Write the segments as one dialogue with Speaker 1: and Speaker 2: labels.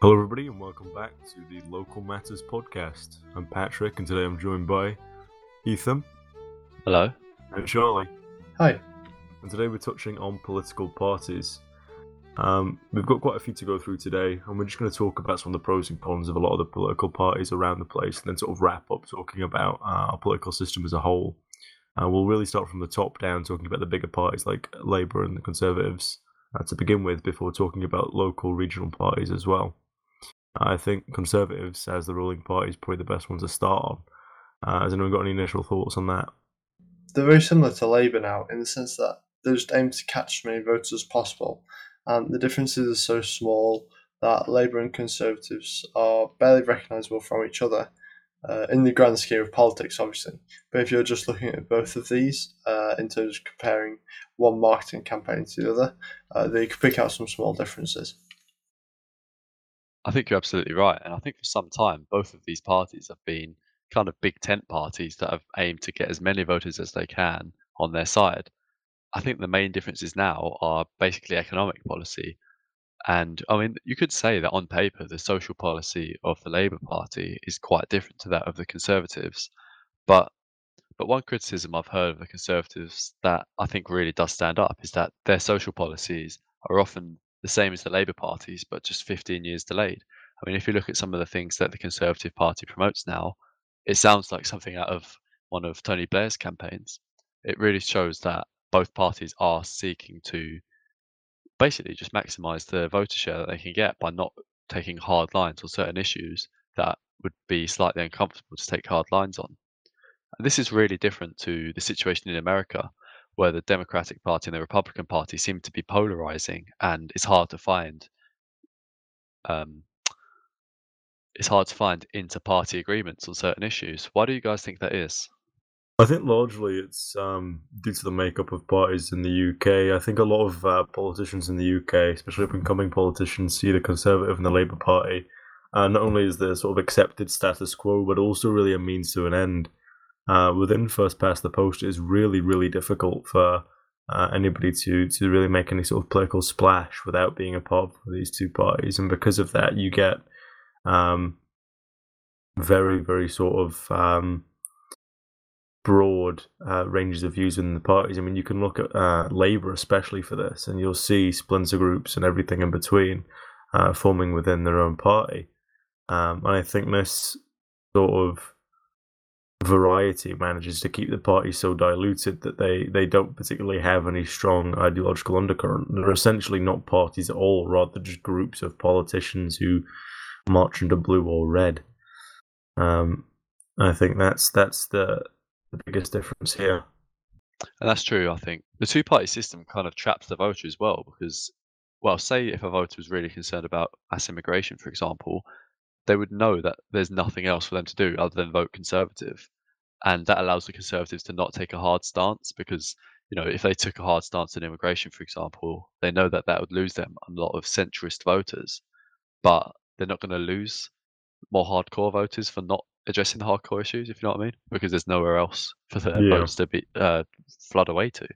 Speaker 1: Hello, everybody, and welcome back to the Local Matters podcast. I'm Patrick, and today I'm joined by Ethan
Speaker 2: Hello.
Speaker 1: and Charlie.
Speaker 3: Hi.
Speaker 1: And today we're touching on political parties. Um, we've got quite a few to go through today, and we're just going to talk about some of the pros and cons of a lot of the political parties around the place, and then sort of wrap up talking about uh, our political system as a whole. Uh, we'll really start from the top down, talking about the bigger parties like Labour and the Conservatives uh, to begin with, before talking about local regional parties as well. I think Conservatives, as the ruling party, is probably the best one to start on. Uh, has anyone got any initial thoughts on that?
Speaker 3: They're very similar to Labour now in the sense that they just aim to catch as many voters as possible. And the differences are so small that Labour and Conservatives are barely recognisable from each other uh, in the grand scheme of politics, obviously. But if you're just looking at both of these uh, in terms of comparing one marketing campaign to the other, uh, they could pick out some small differences.
Speaker 2: I think you're absolutely right. And I think for some time, both of these parties have been kind of big tent parties that have aimed to get as many voters as they can on their side. I think the main differences now are basically economic policy. And I mean, you could say that on paper, the social policy of the Labour Party is quite different to that of the Conservatives. But but one criticism I've heard of the Conservatives that I think really does stand up is that their social policies are often the same as the Labour parties, but just 15 years delayed. I mean, if you look at some of the things that the Conservative Party promotes now, it sounds like something out of one of Tony Blair's campaigns. It really shows that both parties are seeking to basically just maximize the voter share that they can get by not taking hard lines on certain issues that would be slightly uncomfortable to take hard lines on. And this is really different to the situation in America, where the Democratic Party and the Republican Party seem to be polarizing, and it's hard to find. Um, it's hard to find inter-party agreements on certain issues. Why do you guys think that is?
Speaker 1: I think largely it's um, due to the makeup of parties in the UK. I think a lot of uh, politicians in the UK, especially up and coming politicians, see the Conservative and the Labour Party uh, not only as the sort of accepted status quo, but also really a means to an end. Uh, within first past the post, is really, really difficult for uh, anybody to, to really make any sort of political splash without being a part of these two parties. And because of that, you get um, very, very sort of um, broad uh, ranges of views within the parties. I mean, you can look at uh, Labour, especially for this, and you'll see splinter groups and everything in between uh, forming within their own party. Um, and I think this sort of variety manages to keep the party so diluted that they, they don't particularly have any strong ideological undercurrent. They're essentially not parties at all, rather just groups of politicians who march under blue or red. Um, I think that's that's the the biggest difference here.
Speaker 2: And that's true. I think the two-party system kind of traps the voter as well, because, well, say if a voter was really concerned about mass immigration, for example, they would know that there's nothing else for them to do other than vote conservative, and that allows the conservatives to not take a hard stance because you know if they took a hard stance on immigration, for example, they know that that would lose them a lot of centrist voters, but they're not going to lose more hardcore voters for not addressing the hardcore issues, if you know what I mean, because there's nowhere else for the
Speaker 1: Yeah.
Speaker 2: votes to be uh, flood away to.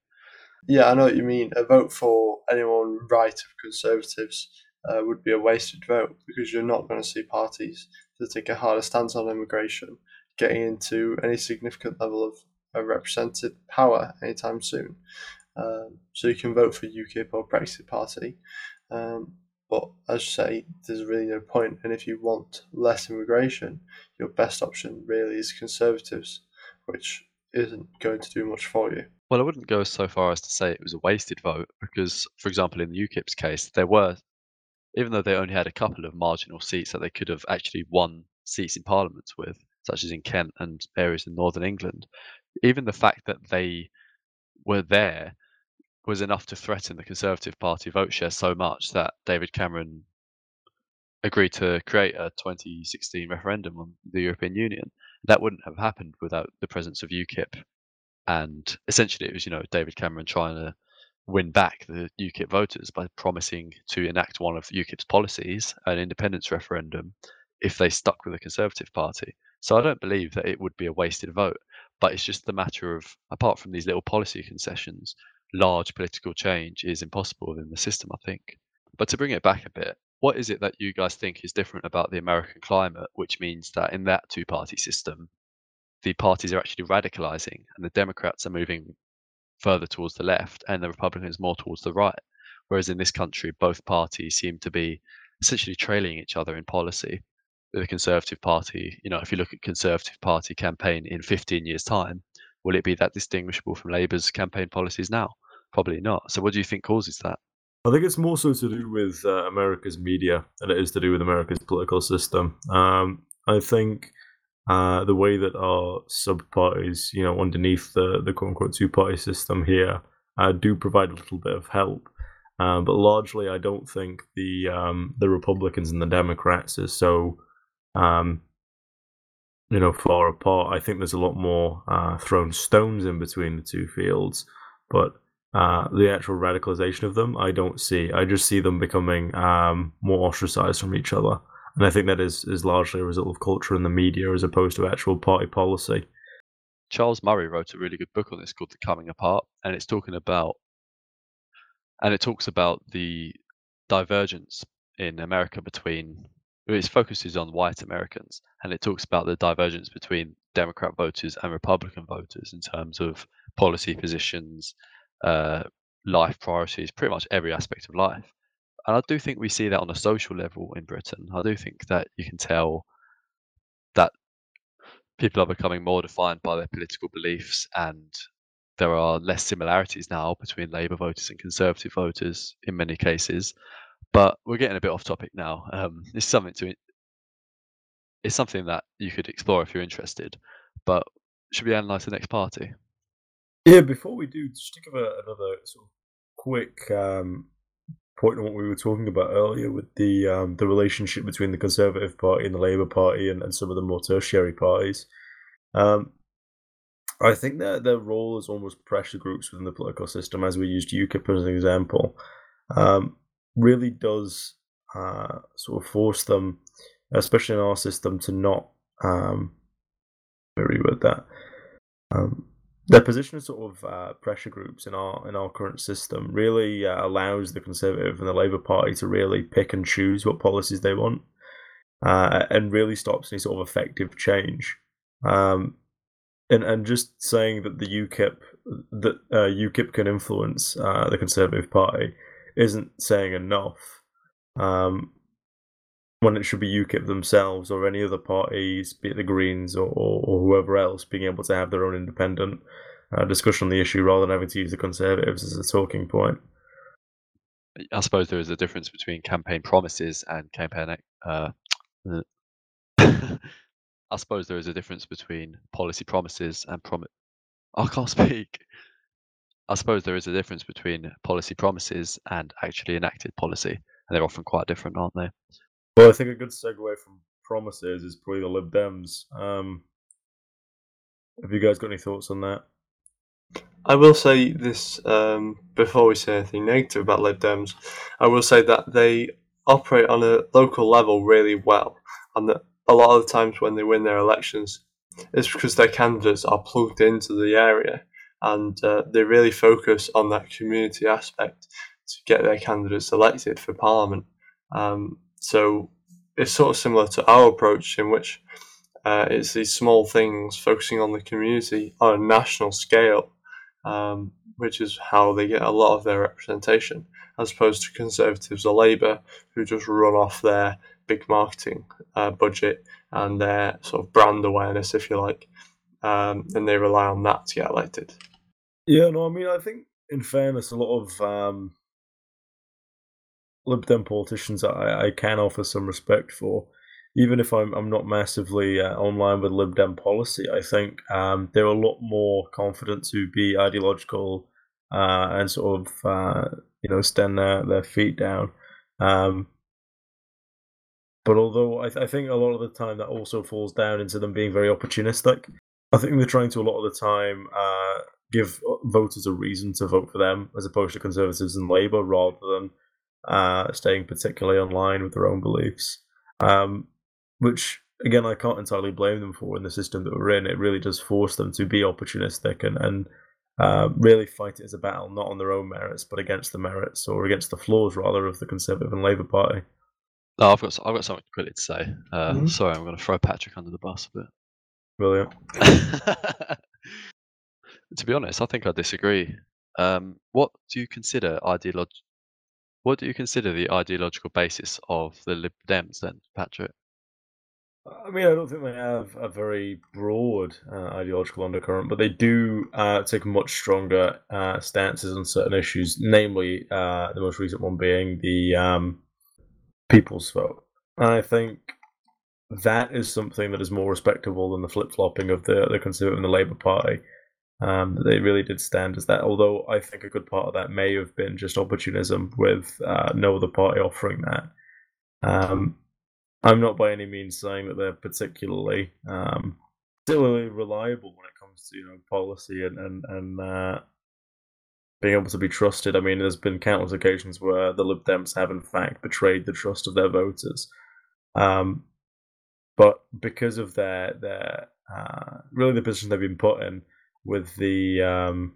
Speaker 3: Yeah, I know what you mean. A vote for anyone right of Conservatives uh, would be a wasted vote because you're not going to see parties that take a harder stance on immigration getting into any significant level of uh, represented power anytime soon. Um, so you can vote for UKIP or Brexit Party, um, but as you say, there's really no point. And if you want less immigration, your best option really is Conservatives, which isn't going to do much for you.
Speaker 2: Well, I wouldn't go so far as to say it was a wasted vote because, for example, in the UKIP's case, there were, even though they only had a couple of marginal seats that they could have actually won seats in parliaments with, such as in Kent and areas in northern England, even the fact that they were there was enough to threaten the Conservative Party vote share so much that David Cameron agreed to create a 2016 referendum on the European Union. That wouldn't have happened without the presence of UKIP. And essentially, it was, you know, David Cameron trying to win back the UKIP voters by promising to enact one of UKIP's policies, an independence referendum, if they stuck with the Conservative Party. So I don't believe that it would be a wasted vote, but it's just the matter of, apart from these little policy concessions, large political change is impossible within the system, I think. But to bring it back a bit, what is it that you guys think is different about the American climate, which means that in that two party system, the parties are actually radicalizing and the Democrats are moving further towards the left and the Republicans more towards the right? Whereas in this country, both parties seem to be essentially trailing each other in policy. The Conservative Party, you know, if you look at Conservative Party campaign in 15 years' time, will it be that distinguishable from Labour's campaign policies now? Probably not. So, what do you think causes that?
Speaker 1: I think it's more so to do with uh, America's media than it is to do with America's political system. Um, I think uh, the way that our sub parties, you know, underneath the, the quote unquote two party system here, uh, do provide a little bit of help. Uh, but largely, I don't think the um, the Republicans and the Democrats are so, um, you know, far apart. I think there's a lot more uh, thrown stones in between the two fields, but uh, the actual radicalization of them, I don't see. I just see them becoming um, more ostracized from each other, and I think that is is largely a result of culture in the media as opposed to actual party policy.
Speaker 2: Charles Murray wrote a really good book on this called The Coming Apart, and it's talking about, and it talks about the divergence in America between. it focuses on white Americans, and it talks about the divergence between Democrat voters and Republican voters in terms of policy positions, uh, life priorities, pretty much every aspect of life. And I do think we see that on a social level in Britain. I do think that you can tell that people are becoming more defined by their political beliefs, and there are less similarities now between Labour voters and Conservative voters in many cases. But we're getting a bit off topic now. Um, it's something to it's something that you could explore if you're interested. But should we analyse the next party?
Speaker 1: Yeah, before we do, just to give a, another sort of quick um, point on what we were talking about earlier with the um, the relationship between the Conservative Party and the Labour Party and, and some of the more tertiary parties. Um, I think that their role as almost pressure groups within the political system, as we used UKIP as an example, um, really does uh, sort of force them, especially in our system, to not um, with that. Um, their position as sort of uh, pressure groups in our in our current system really uh, allows the Conservative and the Labour Party to really pick and choose what policies they want, uh, and really stops any sort of effective change. Um, and and just saying that the UKIP that uh, UKIP can influence uh, the Conservative Party isn't saying enough. Um, when it should be UKIP themselves or any other parties, be it the Greens or, or, or whoever else, being able to have their own independent uh, discussion on the issue rather than having to use the Conservatives as a talking point.
Speaker 2: I suppose there is a difference between campaign promises and campaign. Uh, I suppose there is a difference between policy promises and promise. I can't speak. I suppose there is a difference between policy promises and actually enacted policy, and they're often quite different, aren't they?
Speaker 1: Well, I think a good segue from promises is probably the Lib Dems. Um, have you guys got any thoughts on that?
Speaker 3: I will say this um, before we say anything negative about Lib Dems. I will say that they operate on a local level really well, and that a lot of the times when they win their elections, it's because their candidates are plugged into the area and uh, they really focus on that community aspect to get their candidates elected for parliament. Um, so it's sort of similar to our approach, in which uh, it's these small things focusing on the community on a national scale, um, which is how they get a lot of their representation, as opposed to Conservatives or Labour, who just run off their big marketing uh, budget and their sort of brand awareness, if you like, um, and they rely on that to get elected.
Speaker 1: Yeah, no, I mean, I think in fairness, a lot of um, Lib Dem politicians I, I can offer some respect for. Even if I'm I'm not massively uh, online with Lib Dem policy, I think um, they're a lot more confident to be ideological uh, and sort of uh, you know stand their, their feet down. Um, but although I, th- I think a lot of the time that also falls down into them being very opportunistic. I think they're trying to a lot of the time uh, give voters a reason to vote for them as opposed to Conservatives and Labour rather than uh, staying particularly online with their own beliefs. Um, which again, I can't entirely blame them for in the system that we're in. It really does force them to be opportunistic and and uh, really fight it as a battle, not on their own merits, but against the merits or against the flaws rather of the Conservative and Labour Party.
Speaker 2: No, I've got I've got something quickly to say. Uh,
Speaker 3: Mhm.
Speaker 2: Sorry, I'm going to throw Patrick under the bus a bit. Brilliant. to be honest, I think I disagree. Um, what do you consider ideolog? What do you consider the ideological basis of the Lib Dems then, Patrick?
Speaker 1: I mean, I don't think they have a very broad uh, ideological undercurrent, but they do uh, take much stronger uh, stances on certain issues, namely uh, the most recent one being the um, people's vote. And I think that is something that is more respectable than the flip flopping of the, the Conservative and the Labour Party. Um, they really did stand as that, although I think a good part of that may have been just opportunism with uh, no other party offering that. Um, I'm not by any means saying that they're particularly um, particularly reliable when it comes to you know policy and and and uh, being able to be trusted. I mean, there's been countless occasions where the Lib Dems have in fact betrayed the trust of their voters. Um, but because of their their uh, really the position they've been put in with the um,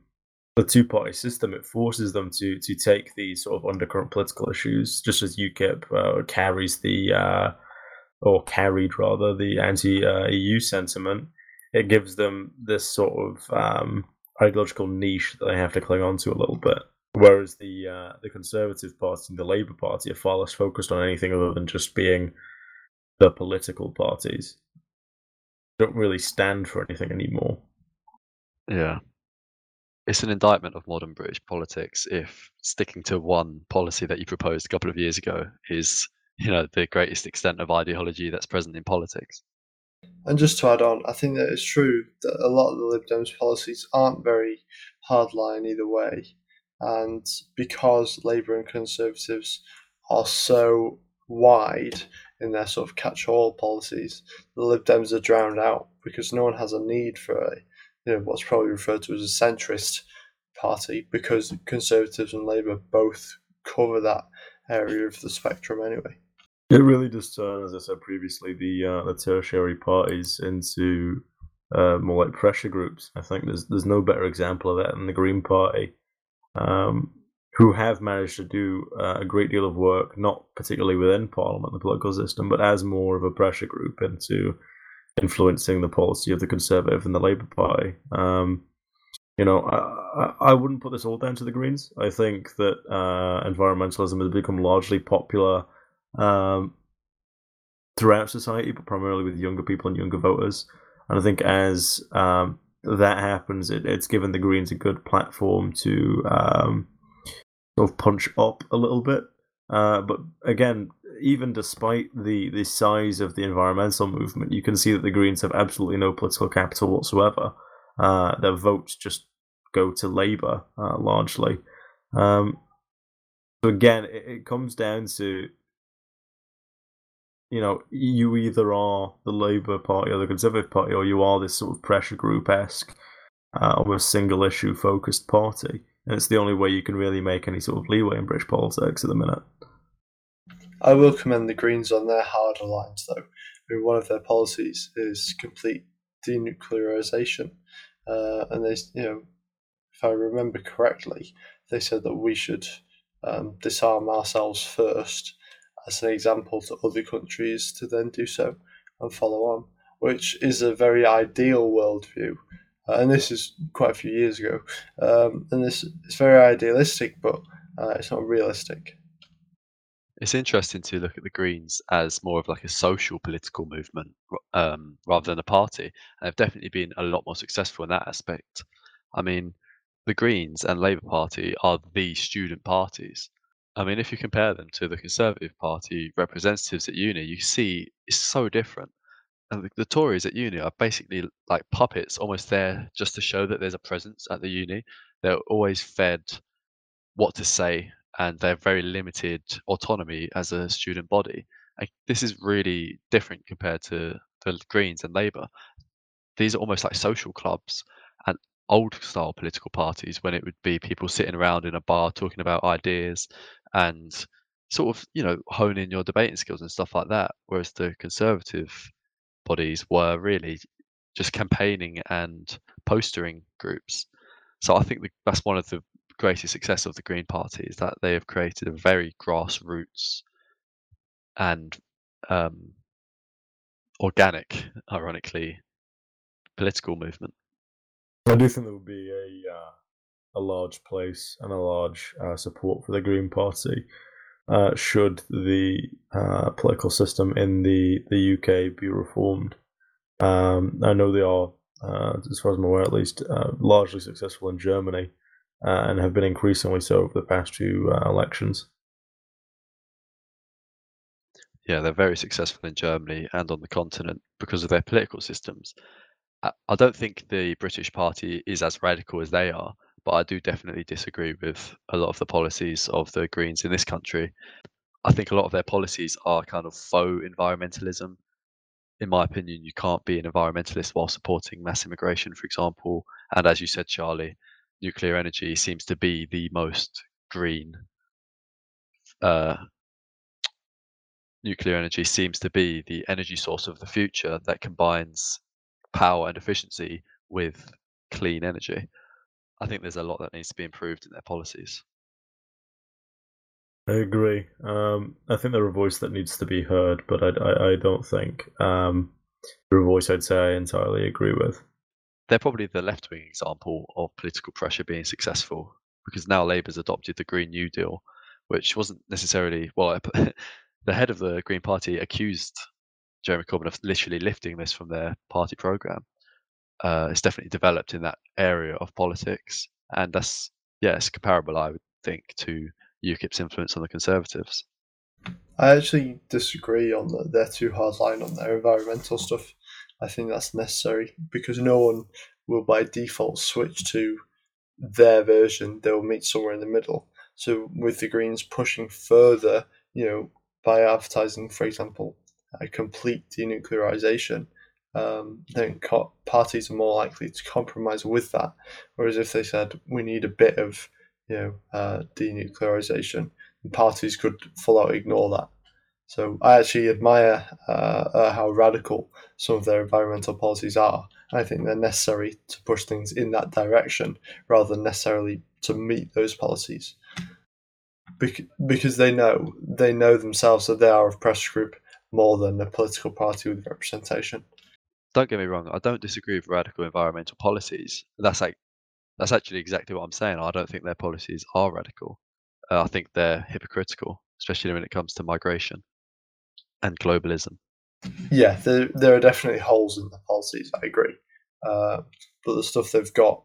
Speaker 1: the two party system, it forces them to to take these sort of undercurrent political issues, just as UKIP uh, carries the uh, or carried rather the anti EU sentiment. It gives them this sort of um, ideological niche that they have to cling on to a little bit. Whereas the uh, the Conservative Party and the Labour Party are far less focused on anything other than just being the political parties. Don't really stand for anything anymore.
Speaker 2: Yeah. It's an indictment of modern British politics if sticking to one policy that you proposed a couple of years ago is, you know, the greatest extent of ideology that's present in politics.
Speaker 3: And just to add on, I think that it's true that a lot of the Lib Dems policies aren't very hardline either way. And because Labour and Conservatives are so wide in their sort of catch all policies, the Lib Dems are drowned out because no one has a need for a, you know, what's probably referred to as a centrist party because Conservatives and Labour both cover that area of the spectrum anyway.
Speaker 1: It really does turn, as I said previously, the uh, the tertiary parties into uh, more like pressure groups. I think there's there's no better example of that than the Green Party, um, who have managed to do uh, a great deal of work, not particularly within Parliament, the political system, but as more of a pressure group into influencing the policy of the Conservative and the Labour Party. Um, you know, I, I wouldn't put this all down to the Greens. I think that uh, environmentalism has become largely popular um, throughout society, but primarily with younger people and younger voters. And I think as um, that happens, it, it's given the Greens a good platform to um, sort of punch up a little bit. Uh, but again, even despite the, the size of the environmental movement, you can see that the Greens have absolutely no political capital whatsoever. Uh, their votes just go to Labour uh, largely. Um, so again, it, it comes down to you know, you either are the Labour Party or the Conservative Party, or you are this sort of pressure group esque, uh, almost single issue focused party. And it's the only way you can really make any sort of leeway in British politics at the minute.
Speaker 3: I will commend the Greens on their harder lines, though. I mean, one of their policies is complete denuclearization, uh, and they, you know, if I remember correctly, they said that we should um, disarm ourselves first as an example to other countries to then do so and follow on, which is a very ideal worldview. Uh, and this is quite a few years ago. Um, and this is very idealistic, but uh, it's not realistic.
Speaker 2: It's interesting to look at the Greens as more of like a social political movement um, rather than a party. And they've definitely been a lot more successful in that aspect. I mean, the Greens and Labour Party are the student parties. I mean, if you compare them to the Conservative Party representatives at uni, you see it's so different. And the, Tories at uni are basically like puppets, almost there just to show that there's a presence at the uni. They're always fed what to say, and they're very limited autonomy as a student body. This is really different compared to the Greens and Labour. These are almost like social clubs and old style political parties when it would be people sitting around in a bar talking about ideas and sort of you know honing your debating skills and stuff like that whereas the conservative bodies were really just campaigning and postering groups so i think that's one of the greatest success of the green party is that they have created a very grassroots and um, organic, ironically, political movement.
Speaker 1: I do think there would be a uh, a large place and a large uh, support for the Green Party uh, should the uh, political system in the, the UK be reformed. Um, I know they are, uh, as far as I'm aware at least, uh, largely successful in Germany and have been increasingly so over the past few elections.
Speaker 2: Yeah, they're very successful in Germany and on the continent because of their political systems. I don't think the British Party is as radical as they are, but I do definitely disagree with a lot of the policies of the Greens in this country. I think a lot of their policies are kind of faux environmentalism. In my opinion, you can't be an environmentalist while supporting mass immigration, for example. And as you said, Charlie, nuclear energy seems to be the most green. Uh, nuclear energy seems to be the energy source of the future that combines power and efficiency with clean energy. I think there's a lot that needs to be improved in their policies.
Speaker 1: I agree. Um, I think they're a voice that needs to be heard, but I, I, I don't think um, they're a voice I'd say I entirely agree with.
Speaker 2: They're probably the left wing example of political pressure being successful because now Labour's adopted the Green New Deal, which wasn't necessarily, well, the head of the Green Party accused Jeremy Corbyn of literally lifting this from their party program. Uh, it's definitely developed in that area of politics, and that's yeah, it's comparable, I would think, to UKIP's influence on the Conservatives.
Speaker 3: I actually disagree on that. They're too hard line on their environmental stuff. I think that's necessary because no one will by default switch to their version. They'll meet somewhere in the middle. So with the Greens pushing further, you know, by advertising, for example, a complete denuclearization, um, then co- parties are more likely to compromise with that. Whereas if they said we need a bit of, you know, uh, denuclearization, parties could full out ignore that. So I actually admire uh, uh, how radical some of their environmental policies are. I think they're necessary to push things in that direction rather than necessarily to meet those policies. because they know they know themselves that they are a pressure group more than a political party with representation.
Speaker 2: Don't get me wrong, I don't disagree with radical environmental policies. That's like that's actually exactly what I'm saying. I don't think their policies are radical. Uh, I think they're hypocritical, especially when it comes to migration and globalism.
Speaker 3: Yeah, there there are definitely holes in the policies. I agree, uh, but the stuff they've got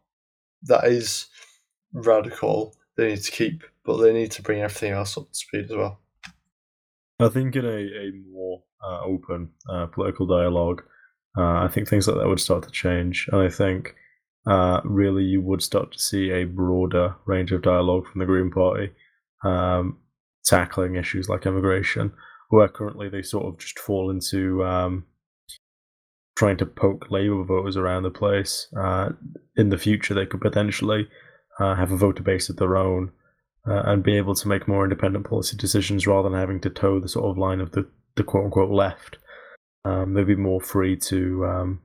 Speaker 3: that is radical, they need to keep, but they need to bring everything else up to speed as well.
Speaker 1: I think in a, a more uh, open uh, political dialogue, uh, I think things like that would start to change. And I think uh, really you would start to see a broader range of dialogue from the Green Party um, tackling issues like immigration, where currently they sort of just fall into um, trying to poke Labour voters around the place. Uh, in the future, they could potentially uh, have a voter base of their own uh, and be able to make more independent policy decisions rather than having to toe the sort of line of the, the quote unquote left. Um, they'd be more free to um,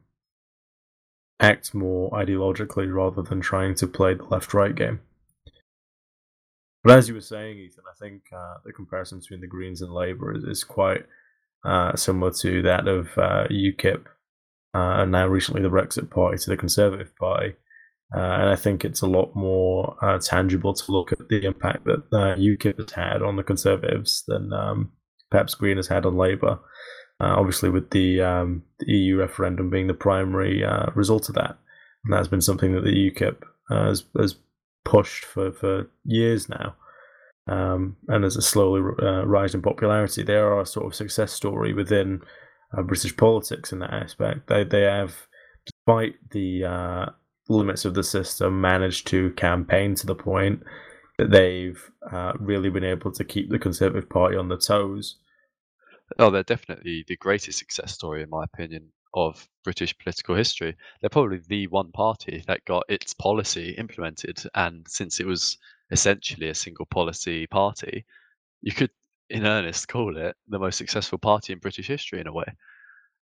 Speaker 1: act more ideologically rather than trying to play the left right game. But as you were saying, Ethan, I think uh, the comparison between the Greens and Labour is, is quite uh, similar to that of uh, UKIP uh, and now recently the Brexit Party to the Conservative Party. Uh, and I think it's a lot more uh, tangible to look at the impact that UKIP has had on the Conservatives than um, perhaps Green has had on Labour. Uh, obviously, with the, um, the, EU referendum being the primary uh, result of that, and that's been something that the UKIP uh, has, has pushed for, for years now. Um, and as a slowly rise in popularity, they are a sort of success story within British politics in that aspect. They they have, despite the limits of the system managed to campaign to the point that they've uh, really been able to keep the Conservative Party on the toes.
Speaker 2: Oh, they're definitely the greatest success story, in my opinion, of British political history. They're probably the one party that got its policy implemented, and since it was essentially a single policy party, you could, in earnest, call it the most successful party in British history in a way.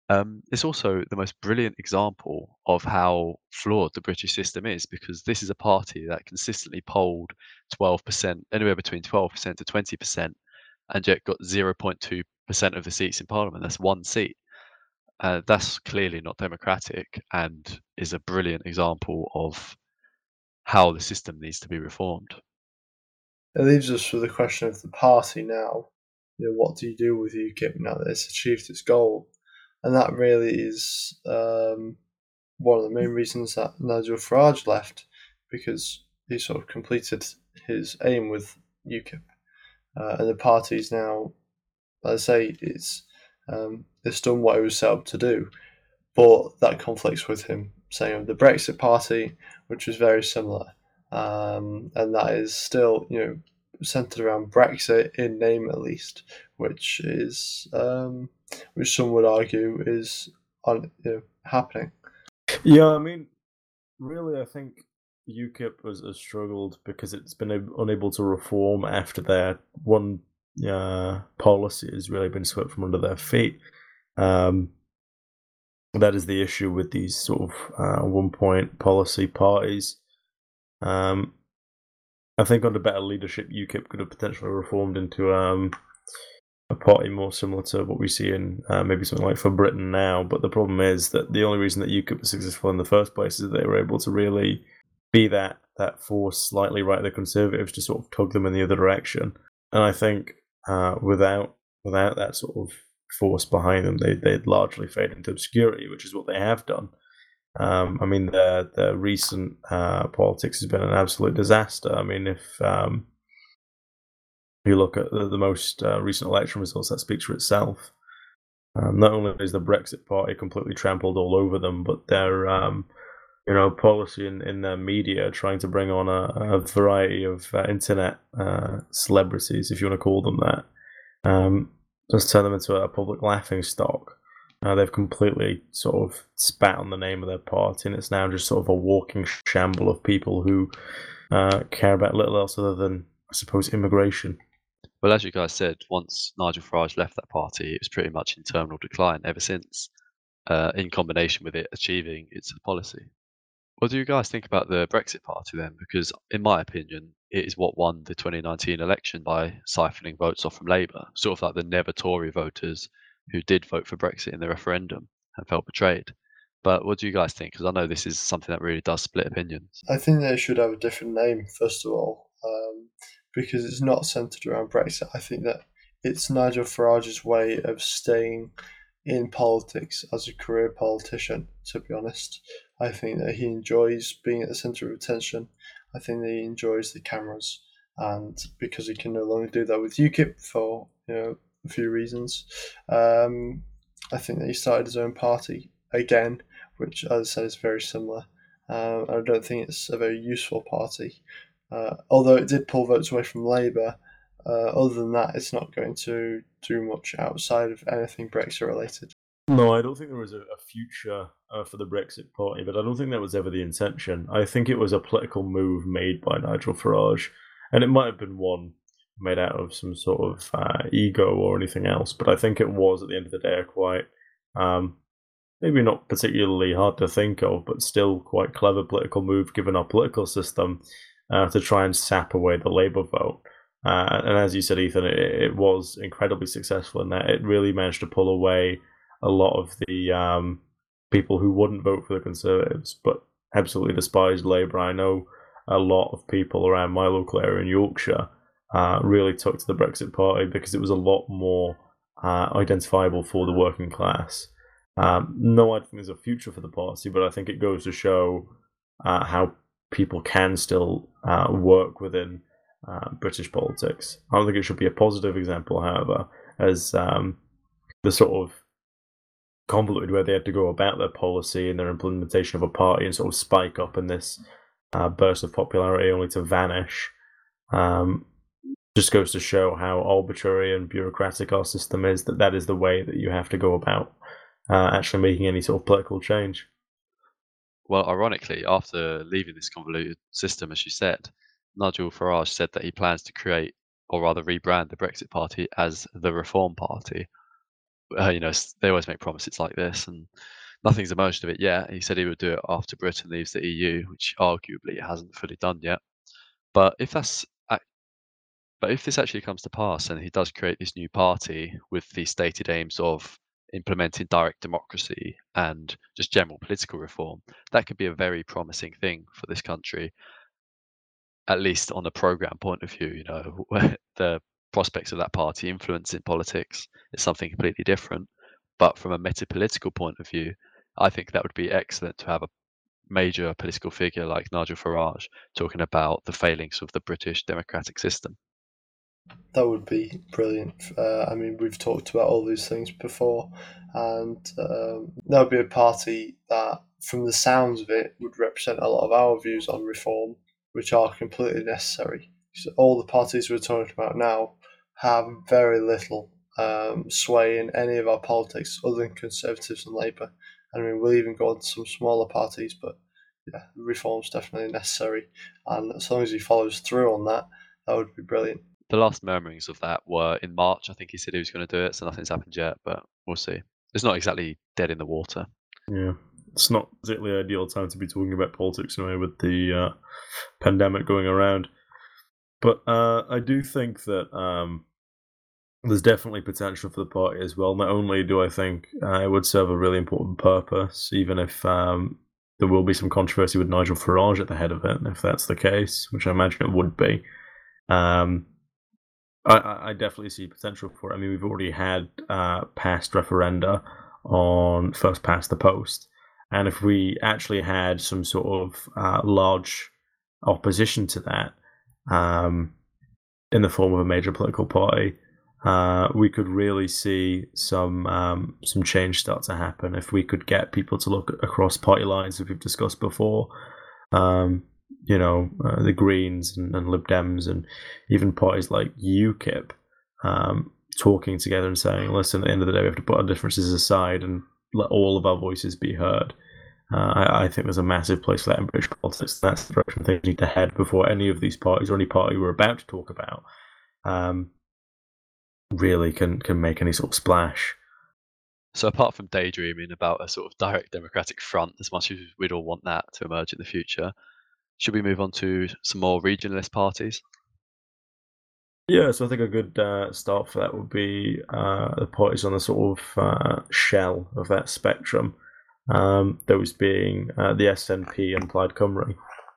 Speaker 2: Um, it's also the most brilliant example of how flawed the British system is because this is a party that consistently polled 12%, anywhere between 12% to 20%, and yet got 0.2 of the seats in Parliament. That's one seat. Uh, that's clearly not democratic and is a brilliant example of how the system needs to be reformed.
Speaker 3: It leaves us with the question of the party now. You know, what do you do with UKIP now that it's achieved its goal? And that really is um, one of the main reasons that Nigel Farage left, because he sort of completed his aim with UKIP. Uh, and the party's now, as I say, it's um, it's done what it was set up to do, but that conflicts with him saying of the Brexit Party, which was very similar, um, and that is still you know centered around Brexit in name at least, which is um, which some would argue is on, you know, happening.
Speaker 1: Yeah, I mean, really, I think UKIP has, has struggled because it's been unable to reform after their one uh, policy has really been swept from under their feet. Um, that is the issue with these sort of uh, one point policy parties. Um, I think under better leadership, UKIP could have potentially reformed into um, a party more similar to what we see in uh, maybe something like for Britain now. But the problem is that the only reason that UKIP was successful in the first place is that they were able to really be that that force slightly right of the Conservatives to sort of tug them in the other direction. And I think uh, without without that sort of force behind them, they they'd largely fade into obscurity, which is what they have done. Um, I mean, the the recent uh, politics has been an absolute disaster. I mean, if um, you look at the, the most uh, recent election results, that speaks for itself. Um, not only is the Brexit Party completely trampled all over them, but their um, you know policy in, in their media trying to bring on a, a variety of uh, internet uh, celebrities, if you want to call them that, um, just turn them into a public laughing stock. Uh, they've completely sort of spat on the name of their party, and it's now just sort of a walking shamble of people who uh, care about little else other than, I suppose, immigration.
Speaker 2: Well, as you guys said, once Nigel Farage left that party, it was pretty much in terminal decline ever since, uh, in combination with it achieving its policy. What do you guys think about the Brexit Party then? Because, in my opinion, it is what won the 2019 election by siphoning votes off from Labour, sort of like the never Tory voters who did vote for Brexit in the referendum and felt betrayed. But what do you guys think? Because I know this is something that really does split opinions.
Speaker 3: I think they should have a different name, first of all, um, because it's not centred around Brexit. I think that it's Nigel Farage's way of staying in politics as a career politician, to be honest. I think that he enjoys being at the centre of attention. I think that he enjoys the cameras, and because he can no longer do that with UKIP for you know a few reasons, um, I think that he started his own party again, which, as I said, is very similar. Uh, I don't think it's a very useful party, uh, although it did pull votes away from Labour. Uh, other than that, it's not going to do much outside of anything Brexit related.
Speaker 1: No, I don't think there was a, a future uh, for the Brexit Party, but I don't think that was ever the intention. I think it was a political move made by Nigel Farage, and it might have been one made out of some sort of uh, ego or anything else, but I think it was at the end of the day a quite, um, maybe not particularly hard to think of, but still quite clever political move given our political system uh, to try and sap away the Labour vote. Uh, and as you said, Ethan, it, it was incredibly successful in that it really managed to pull away a lot of the um, people who wouldn't vote for the Conservatives but absolutely despised Labour. I know a lot of people around my local area in Yorkshire uh, really took to the Brexit Party because it was a lot more uh, identifiable for the working class. Um, no, I think there's a future for the party, but I think it goes to show uh, how people can still uh, work within uh, British politics. I don't think it should be a positive example, however, as um, the sort of convoluted way they had to go about their policy and their implementation of a party and sort of spike up in this uh, burst of popularity only to vanish. Um, just goes to show how arbitrary and bureaucratic our system is. That that is the way that you have to go about uh, actually making any sort of political change.
Speaker 2: Well, ironically, after leaving this convoluted system, as you said, Nigel Farage said that he plans to create, or rather rebrand, the Brexit Party as the Reform Party, uh, you know, they always make promises like this, and nothing's emerged of it yet. He said he would do it after Britain leaves the EU, which arguably it hasn't fully done yet. But if that's But if this actually comes to pass and he does create this new party with the stated aims of implementing direct democracy and just general political reform, that could be a very promising thing for this country. At least on a program point of view, you know, the prospects of that party influencing politics is something completely different. But from a meta-political point of view, I think that would be excellent to have a major political figure like Nigel Farage talking about the failings of the British democratic system.
Speaker 3: That would be brilliant. Uh, I mean, we've talked about all these things before, and um, that would be a party that, from the sounds of it, would represent a lot of our views on reform, which are completely necessary. So all the parties we're talking about now have very little um, sway in any of our politics other than Conservatives and Labour. I mean, we'll even go on to some smaller parties, but yeah, reform's definitely necessary. And as long as he follows through on that, that would be brilliant.
Speaker 2: The last murmurings of that were in March. I think he said he was going to do it, so nothing's happened yet, but we'll see. It's not exactly dead in the water.
Speaker 1: Yeah, it's not particularly ideal time to be talking about politics anyway with the uh, pandemic going around. But uh, I do think that um, there's definitely potential for the party as well. Not only do I think uh, it would serve a really important purpose, even if um, there will be some controversy with Nigel Farage at the head of it, if that's the case, which I imagine it would be. Um, I, I, definitely see potential for it. I mean, we've already had uh, past referenda on first past the post, and if we actually had some sort of uh, large opposition to that um, in the form of a major political party, uh, we could really see some um, some change start to happen if we could get people to look across party lines, as we've discussed before. Um, you know, uh, the Greens and, and, Lib Dems, and even parties like UKIP, um, talking together and saying, "Listen, at the end of the day, we have to put our differences aside and let all of our voices be heard." Uh, I, I, think there's a massive place for that in British politics. That's the direction things need to head before any of these parties or any party we're about to talk about um, really can can make any sort of splash.
Speaker 2: So apart from daydreaming about a sort of direct democratic front, as much as we'd all want that to emerge in the future, should we move on to some more regionalist parties?
Speaker 1: Yeah, so I think a good uh, start for that would be uh, the parties on the sort of uh, shell of that spectrum. Um, those being uh, the SNP and Plaid Cymru,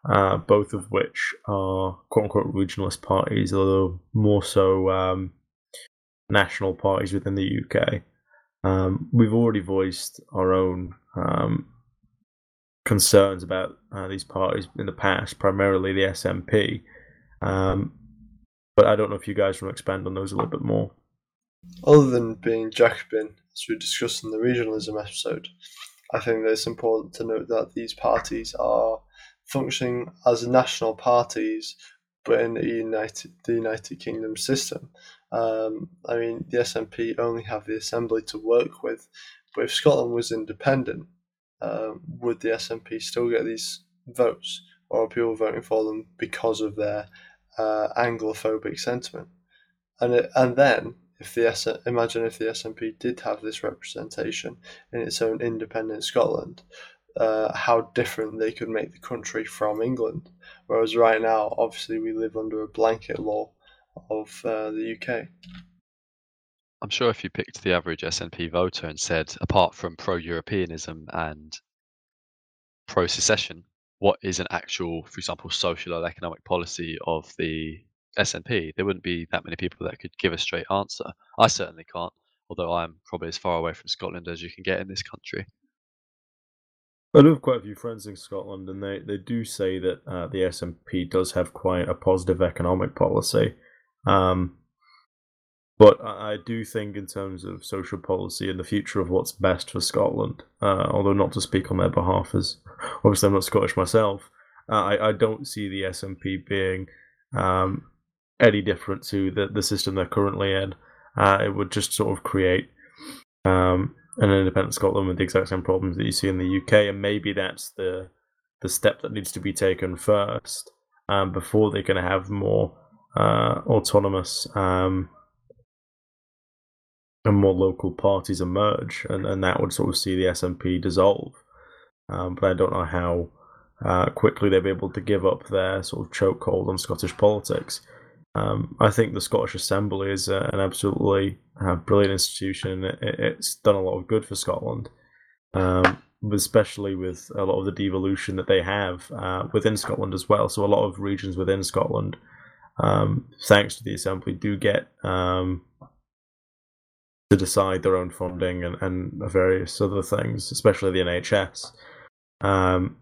Speaker 1: uh, both of which are quote unquote regionalist parties, although more so um, national parties within the UK. Um, we've already voiced our own um, concerns about uh, these parties in the past, primarily the SNP. Um, but I don't know if you guys want to expand on those a little bit more.
Speaker 3: Other than being Jacobin, as we discussed in the regionalism episode, I think that it's important to note that these parties are functioning as national parties, but in the United the United Kingdom system. Um, I mean, the SNP only have the Assembly to work with, but if Scotland was independent, um, would the SNP still get these votes, or are people voting for them because of their uh, Anglophobic sentiment? And it, and then if the S- imagine if the SNP did have this representation in its own independent Scotland, uh, how different they could make the country from England. Whereas right now, obviously, we live under a blanket law of uh, the UK.
Speaker 2: I'm sure if you picked the average SNP voter and said, apart from pro Europeanism and pro secession, what is an actual, for example, social or economic policy of the SNP, there wouldn't be that many people that could give a straight answer. I certainly can't, although I'm probably as far away from Scotland as you can get in this country.
Speaker 1: I do have quite a few friends in Scotland, and they, they do say that uh, the SNP does have quite a positive economic policy. Um, but I do think, in terms of social policy and the future of what's best for Scotland, uh, although not to speak on their behalf, as obviously I'm not Scottish myself, uh, I, I don't see the SNP being um, any different to the, the system they're currently in. Uh, it would just sort of create um, an independent Scotland with the exact same problems that you see in the UK, and maybe that's the the step that needs to be taken first um, before they can have more uh, autonomous um, and more local parties emerge, and, and that would sort of see the SNP dissolve. Um, but I don't know how uh, quickly they'll be able to give up their sort of chokehold on Scottish politics. Um, I think the Scottish Assembly is a, an absolutely uh, brilliant institution. It, it's done a lot of good for Scotland, um, especially with a lot of the devolution that they have uh, within Scotland as well. So a lot of regions within Scotland, um, thanks to the Assembly, do get um, to decide their own funding and, and various other things, especially the NHS. Um,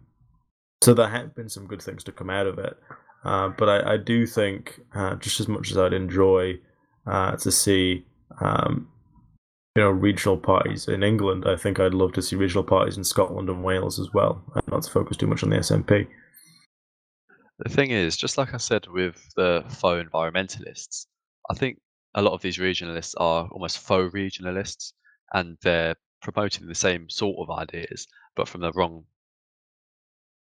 Speaker 1: so there have been some good things to come out of it. Uh, but I, I, do think, uh, just as much as I'd enjoy uh, to see, um, you know, regional parties in England, I think I'd love to see regional parties in Scotland and Wales as well, and not to focus too much on the SNP.
Speaker 2: The thing is, just like I said with the faux environmentalists, I think a lot of these regionalists are almost faux regionalists, and they're promoting the same sort of ideas, but from the wrong,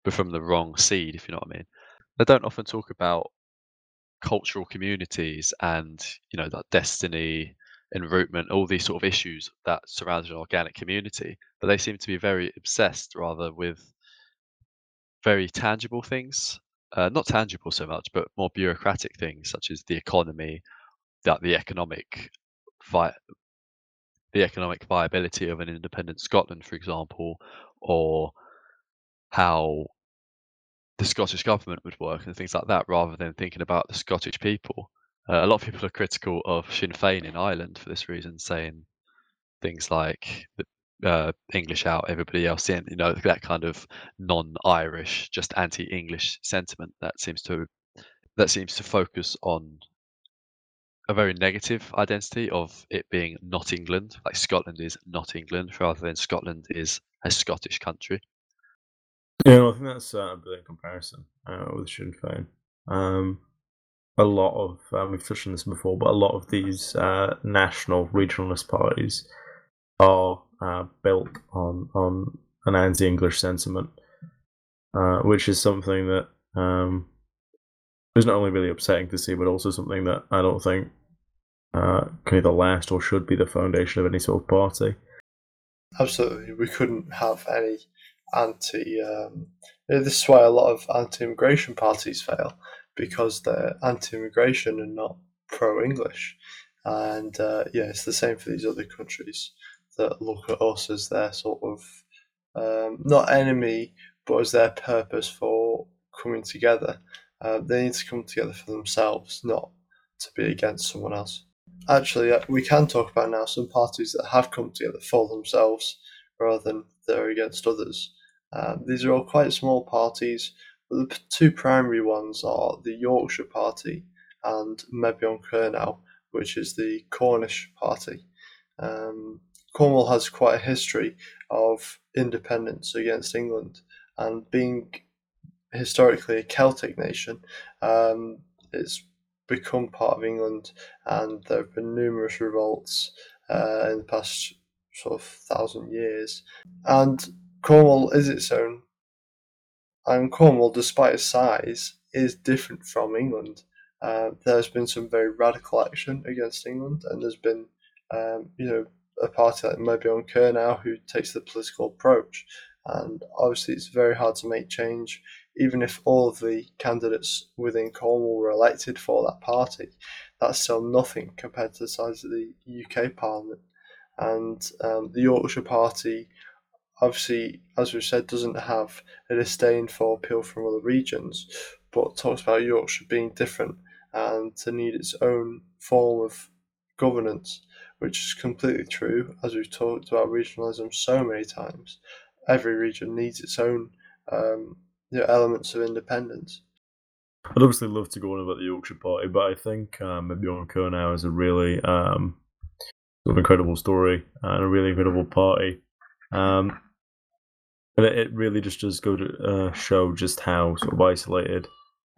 Speaker 2: but from the wrong seed, if you know what I mean. They don't often talk about cultural communities and you know that destiny enrootment all these sort of issues that surround an organic community but they seem to be very obsessed rather with very tangible things uh, not tangible so much but more bureaucratic things such as the economy that the economic vi- the economic viability of an independent Scotland for example or how the Scottish government would work and things like that, rather than thinking about the Scottish people. Uh, a lot of people are critical of Sinn Féin in Ireland for this reason, saying things like uh, English out, everybody else in. You know that kind of non-Irish, just anti-English sentiment that seems to that seems to focus on a very negative identity of it being not England, like Scotland is not England, rather than Scotland is a Scottish country.
Speaker 1: Yeah, I think that's uh, a brilliant comparison uh, with Sinn Féin. Um, a lot of uh, we've touched on this before, but a lot of these uh, national regionalist parties are uh, built on on an anti-English sentiment, uh, which is something that um, is not only really upsetting to see, but also something that I don't think can either last or should be the foundation of any sort of party.
Speaker 3: Absolutely, we couldn't have any anti. Um, this is why a lot of anti-immigration parties fail because they're anti-immigration and not pro-English. And uh, yeah, it's the same for these other countries that look at us as their sort of um, not enemy, but as their purpose for coming together. Uh, they need to come together for themselves, not to be against someone else. Actually, uh, we can talk about now some parties that have come together for themselves rather than they're against others. Um, these are all quite small parties, but the two primary ones are the Yorkshire Party and Mebyon Kernow, which is the Cornish Party. Um, Cornwall has quite a history of independence against England, and being historically a Celtic nation, um, it's become part of England, and there have been numerous revolts uh, in the past sort of thousand years. And Cornwall is its own, and Cornwall, despite its size, is different from England. Uh, there's been some very radical action against England, and there's been, um, you know, a party like Mebyon Kernow who takes the political approach. And obviously, it's very hard to make change, even if all of the candidates within Cornwall were elected for that party. That's still nothing compared to the size of the UK Parliament. And um, the Yorkshire Party obviously, as we've said, doesn't have a disdain for appeal from other regions, but talks about Yorkshire being different and to need its own form of governance, which is completely true, as we've talked about regionalism so many times. Every region needs its own um, you know, elements of independence.
Speaker 1: I'd obviously love to go on about the Yorkshire Party, but I think um, Mebyon Kernow is a really um, sort of incredible story and a really incredible party. Um, and it, really just does go to uh, show just how sort of isolated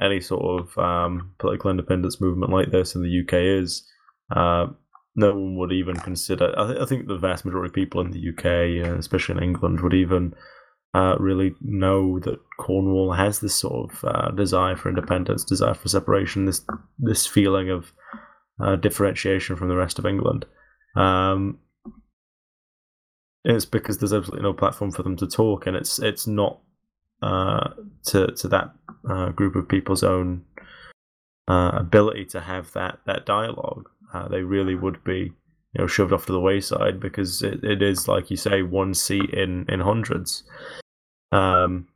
Speaker 1: any sort of um, political independence movement like this in the UK is. Uh, no one would even consider. I, th- I, think the vast majority of people in the UK, uh, especially in England, would even uh, really know that Cornwall has this sort of uh, desire for independence, desire for separation, this this feeling of uh, differentiation from the rest of England. Um, it's because there's absolutely no platform for them to talk, and it's it's not uh, to to that uh, group of people's own uh, ability to have that that dialogue. Uh, they really would be you know shoved off to the wayside because it, it is like you say one seat in in hundreds. Um,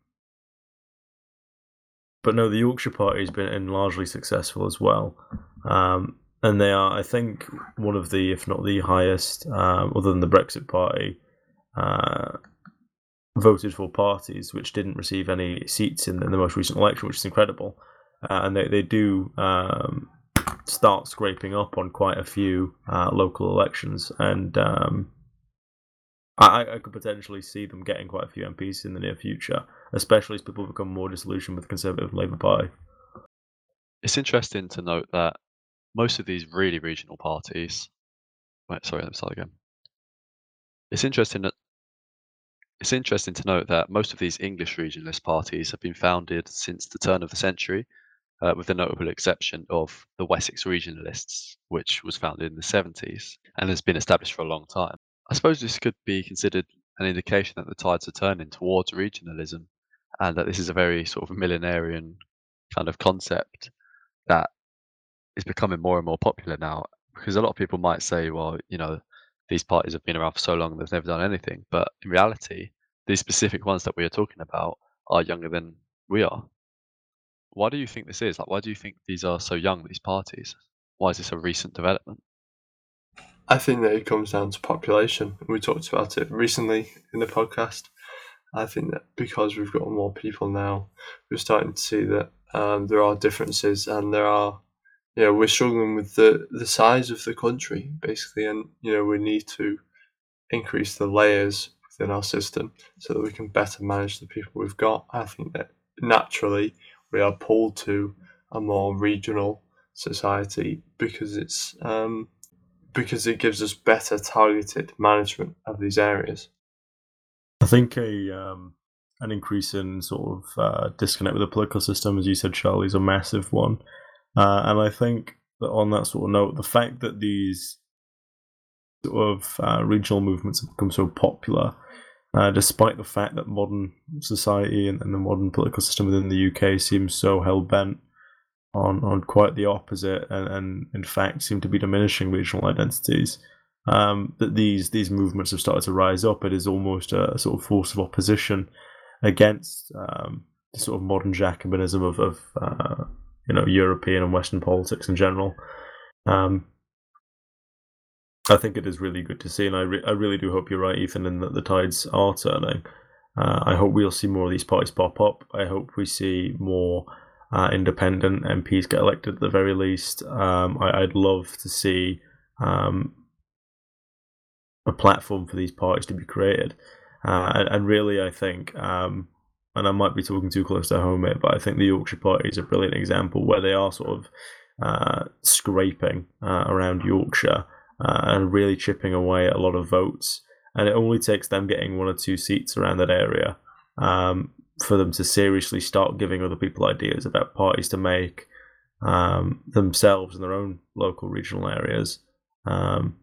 Speaker 1: but no, the Yorkshire Party has been largely successful as well. Um, and they are, I think, one of the, if not the highest, um, other than the Brexit Party, uh, voted for parties which didn't receive any seats in, in the most recent election, which is incredible. Uh, and they, they do um, start scraping up on quite a few uh, local elections. And um, I, I could potentially see them getting quite a few MPs in the near future, especially as people become more disillusioned with the Conservative Labour Party.
Speaker 2: It's interesting to note that most of these really regional parties. Wait, sorry, let me start again. It's interesting that it's interesting to note that most of these English regionalist parties have been founded since the turn of the century, uh, with the notable exception of the Wessex Regionalists, which was founded in the 70s and has been established for a long time. I suppose this could be considered an indication that the tides are turning towards regionalism and that this is a very sort of millenarian kind of concept that is becoming more and more popular now. Because a lot of people might say, well, you know, these parties have been around for so long they've never done anything. But in reality, these specific ones that we are talking about are younger than we are. Why do you think this is? Like, why do you think these are so young, these parties? Why is this a recent development?
Speaker 3: I think that it comes down to population. We talked about it recently in the podcast. I think that because we've got more people now, we're starting to see that um, there are differences and there are, you know, we're struggling with the, the size of the country basically, and you know, we need to increase the layers within our system so that we can better manage the people we've got. I think that naturally we are pulled to a more regional society because it's um, because it gives us better targeted management of these areas.
Speaker 1: I think a um, an increase in sort of uh, disconnect with the political system, as you said, Charlie, is a massive one. Uh, and I think that on that sort of note, the fact that these sort of uh, regional movements have become so popular, uh, despite the fact that modern society and, and, the modern political system within the UK seems so hell bent on on quite the opposite, and, and in fact seem to be diminishing regional identities. Um, that these these movements have started to rise up. It is almost a sort of force of opposition against um, the sort of modern Jacobinism of, of uh, you know European and Western politics in general. Um, I think it is really good to see, and I re- I really do hope you're right, Ethan, and that the tides are turning. Uh, I hope we'll see more of these parties pop up. I hope we see more uh, independent MPs get elected at the very least. Um, I, would love to see um, a platform for these parties to be created. Uh, and, and, really, I think, um, and I might be talking too close to home here, but I think the Yorkshire Party is a brilliant example where they are sort of uh, scraping uh, around Yorkshire uh, and really chipping away at a lot of votes. And it only takes them getting one or two seats around that area um, for them to seriously start giving other people ideas about parties to make um, themselves in their own local regional areas. Um,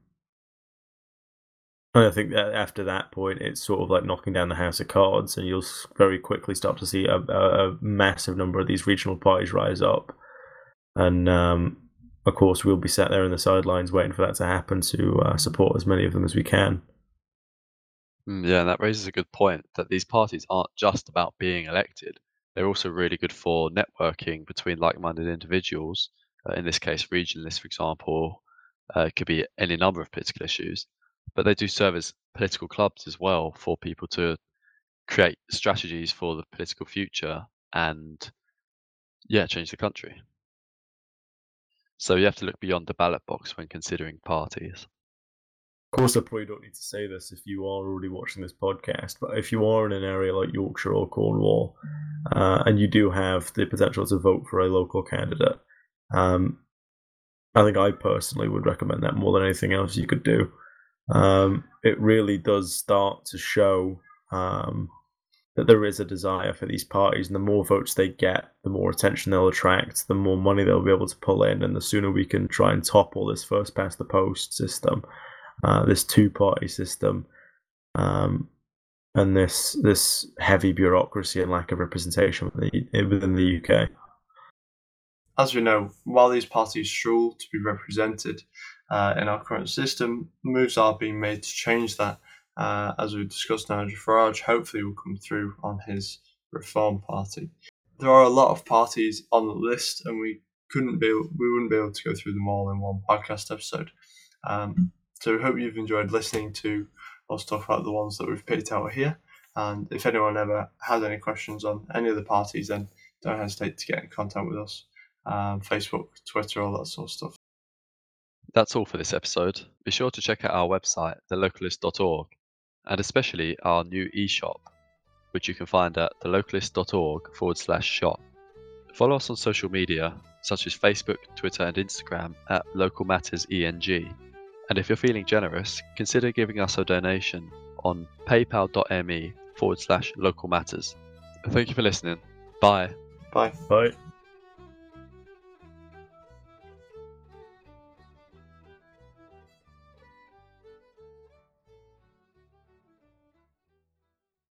Speaker 1: I think that after that point, it's sort of like knocking down the house of cards, and you'll very quickly start to see a, a, massive number of these regional parties rise up. And um, of course, we'll be sat there in the sidelines waiting for that to happen to uh, support as many of them as we can.
Speaker 2: Mm, yeah, that raises a good point that these parties aren't just about being elected. They're also really good for networking between like-minded individuals. Uh, in this case, regionalists, for example, uh, could be any number of political issues, but they do serve as political clubs as well for people to create strategies for the political future and, yeah, change the country. So you have to look beyond the ballot box when considering parties.
Speaker 1: Of course, I probably don't need to say this if you are already watching this podcast, but if you are in an area like Yorkshire or Cornwall, uh, and you do have the potential to vote for a local candidate, um, I think I personally would recommend that more than anything else you could do. Um, it really does start to show um, that there is a desire for these parties, and the more votes they get, the more attention they'll attract, the more money they'll be able to pull in, and the sooner we can try and topple this first past the post system uh, this two party system, um, and this this heavy bureaucracy and lack of representation within the UK.
Speaker 3: as we know, while these parties struggle to be represented uh, in our current system, moves are being made to change that. Uh, as we discussed, Nigel Farage hopefully will come through on his Reform Party. There are a lot of parties on the list, and we couldn't be we wouldn't be able to go through them all in one podcast episode. Um, so we hope you've enjoyed listening to us talk about the ones that we've picked out here. And if anyone ever has any questions on any of the parties, then don't hesitate to get in contact with us. Um, Facebook, Twitter, all that sort of stuff.
Speaker 2: That's all for this episode. Be sure to check out our website, thelocalist.org, and especially our new e-shop, which you can find at thelocalist.org forward slash shop. Follow us on social media, such as Facebook, Twitter, and Instagram at Local Matters ENG. And if you're feeling generous, consider giving us a donation on paypal.me forward slash local matters. Thank you for listening. Bye.
Speaker 3: Bye.
Speaker 1: Bye.